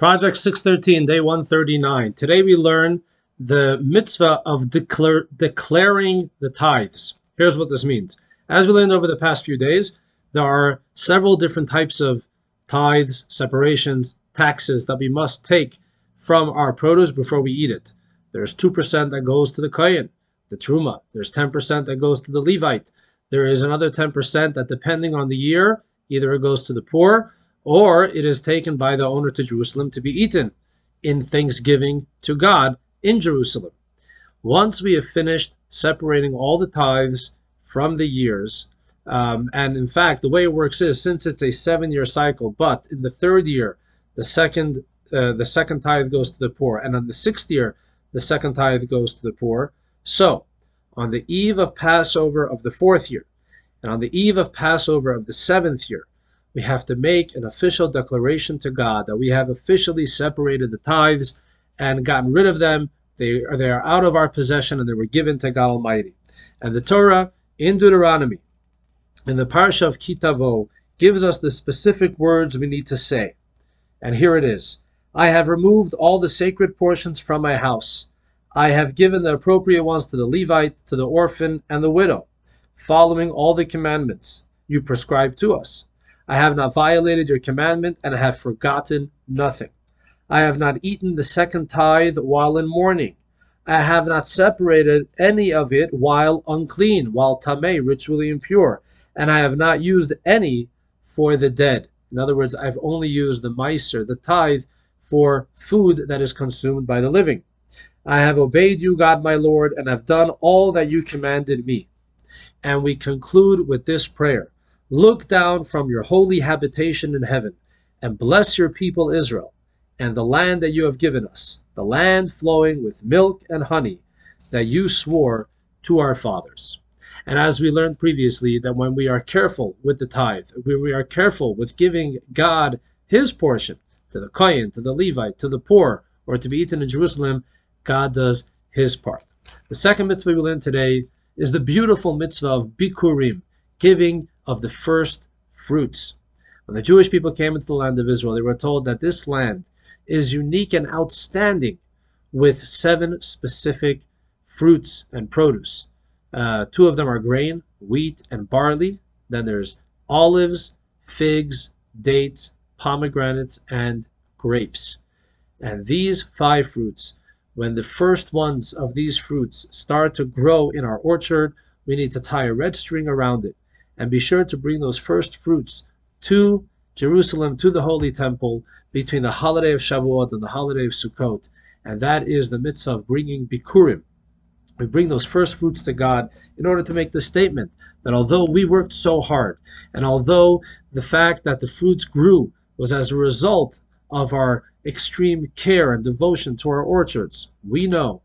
Project 613, day 139. Today we learn the mitzvah of declaring the tithes. Here's what this means. As we learned over the past few days, there are several different types of tithes, separations, taxes that we must take from our produce before we eat it. There's 2% that goes to the Kohen, the Truma. There's 10% that goes to the Levite. There is another 10% that, depending on the year, either it goes to the poor or it is taken by the owner to Jerusalem to be eaten in thanksgiving to God in Jerusalem. Once we have finished separating all the tithes from the years, um, and in fact, the way it works is since it's a seven-year cycle, but in the third year, the second uh, the second tithe goes to the poor, and on the sixth year, the second tithe goes to the poor. So, on the eve of Passover of the fourth year, and on the eve of Passover of the seventh year, we have to make an official declaration to God that we have officially separated the tithes and gotten rid of them. They are, they are out of our possession and they were given to God Almighty. And the Torah in Deuteronomy, in the parsha of Ki Tavo, gives us the specific words we need to say. And here it is I have removed all the sacred portions from my house. I have given the appropriate ones to the Levite, to the orphan, and the widow, following all the commandments you prescribed to us. I have not violated your commandment, and I have forgotten nothing. I have not eaten the second tithe while in mourning. I have not separated any of it while unclean, while tameh, ritually impure, and I have not used any for the dead. In other words, I've only used the maaser, the tithe, for food that is consumed by the living. I have obeyed you, God my Lord, and have done all that you commanded me. And we conclude with this prayer. Look down from your holy habitation in heaven and bless your people Israel and the land that you have given us, the land flowing with milk and honey that you swore to our fathers. And as we learned previously, that when we are careful with the tithe, when we are careful with giving God his portion to the Kohen, to the Levite, to the poor, or to be eaten in Jerusalem, God does his part. The second mitzvah we learned today is the beautiful mitzvah of Bikurim, giving of the first fruits. When the Jewish people came into the land of Israel, they were told that this land is unique and outstanding with seven specific fruits and produce. Uh, two of them are grain, wheat, and barley. Then there's olives, figs, dates, pomegranates, and grapes. And these five fruits, when the first ones of these fruits start to grow in our orchard, we need to tie a red string around it and be sure to bring those first fruits to Jerusalem, to the Holy Temple, between the holiday of Shavuot and the holiday of Sukkot. And that is the mitzvah of bringing Bikurim. We bring those first fruits to God in order to make the statement that although we worked so hard, and although the fact that the fruits grew was as a result of our extreme care and devotion to our orchards, we know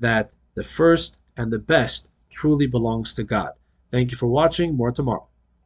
that the first and the best truly belongs to God. Thank you for watching. More tomorrow.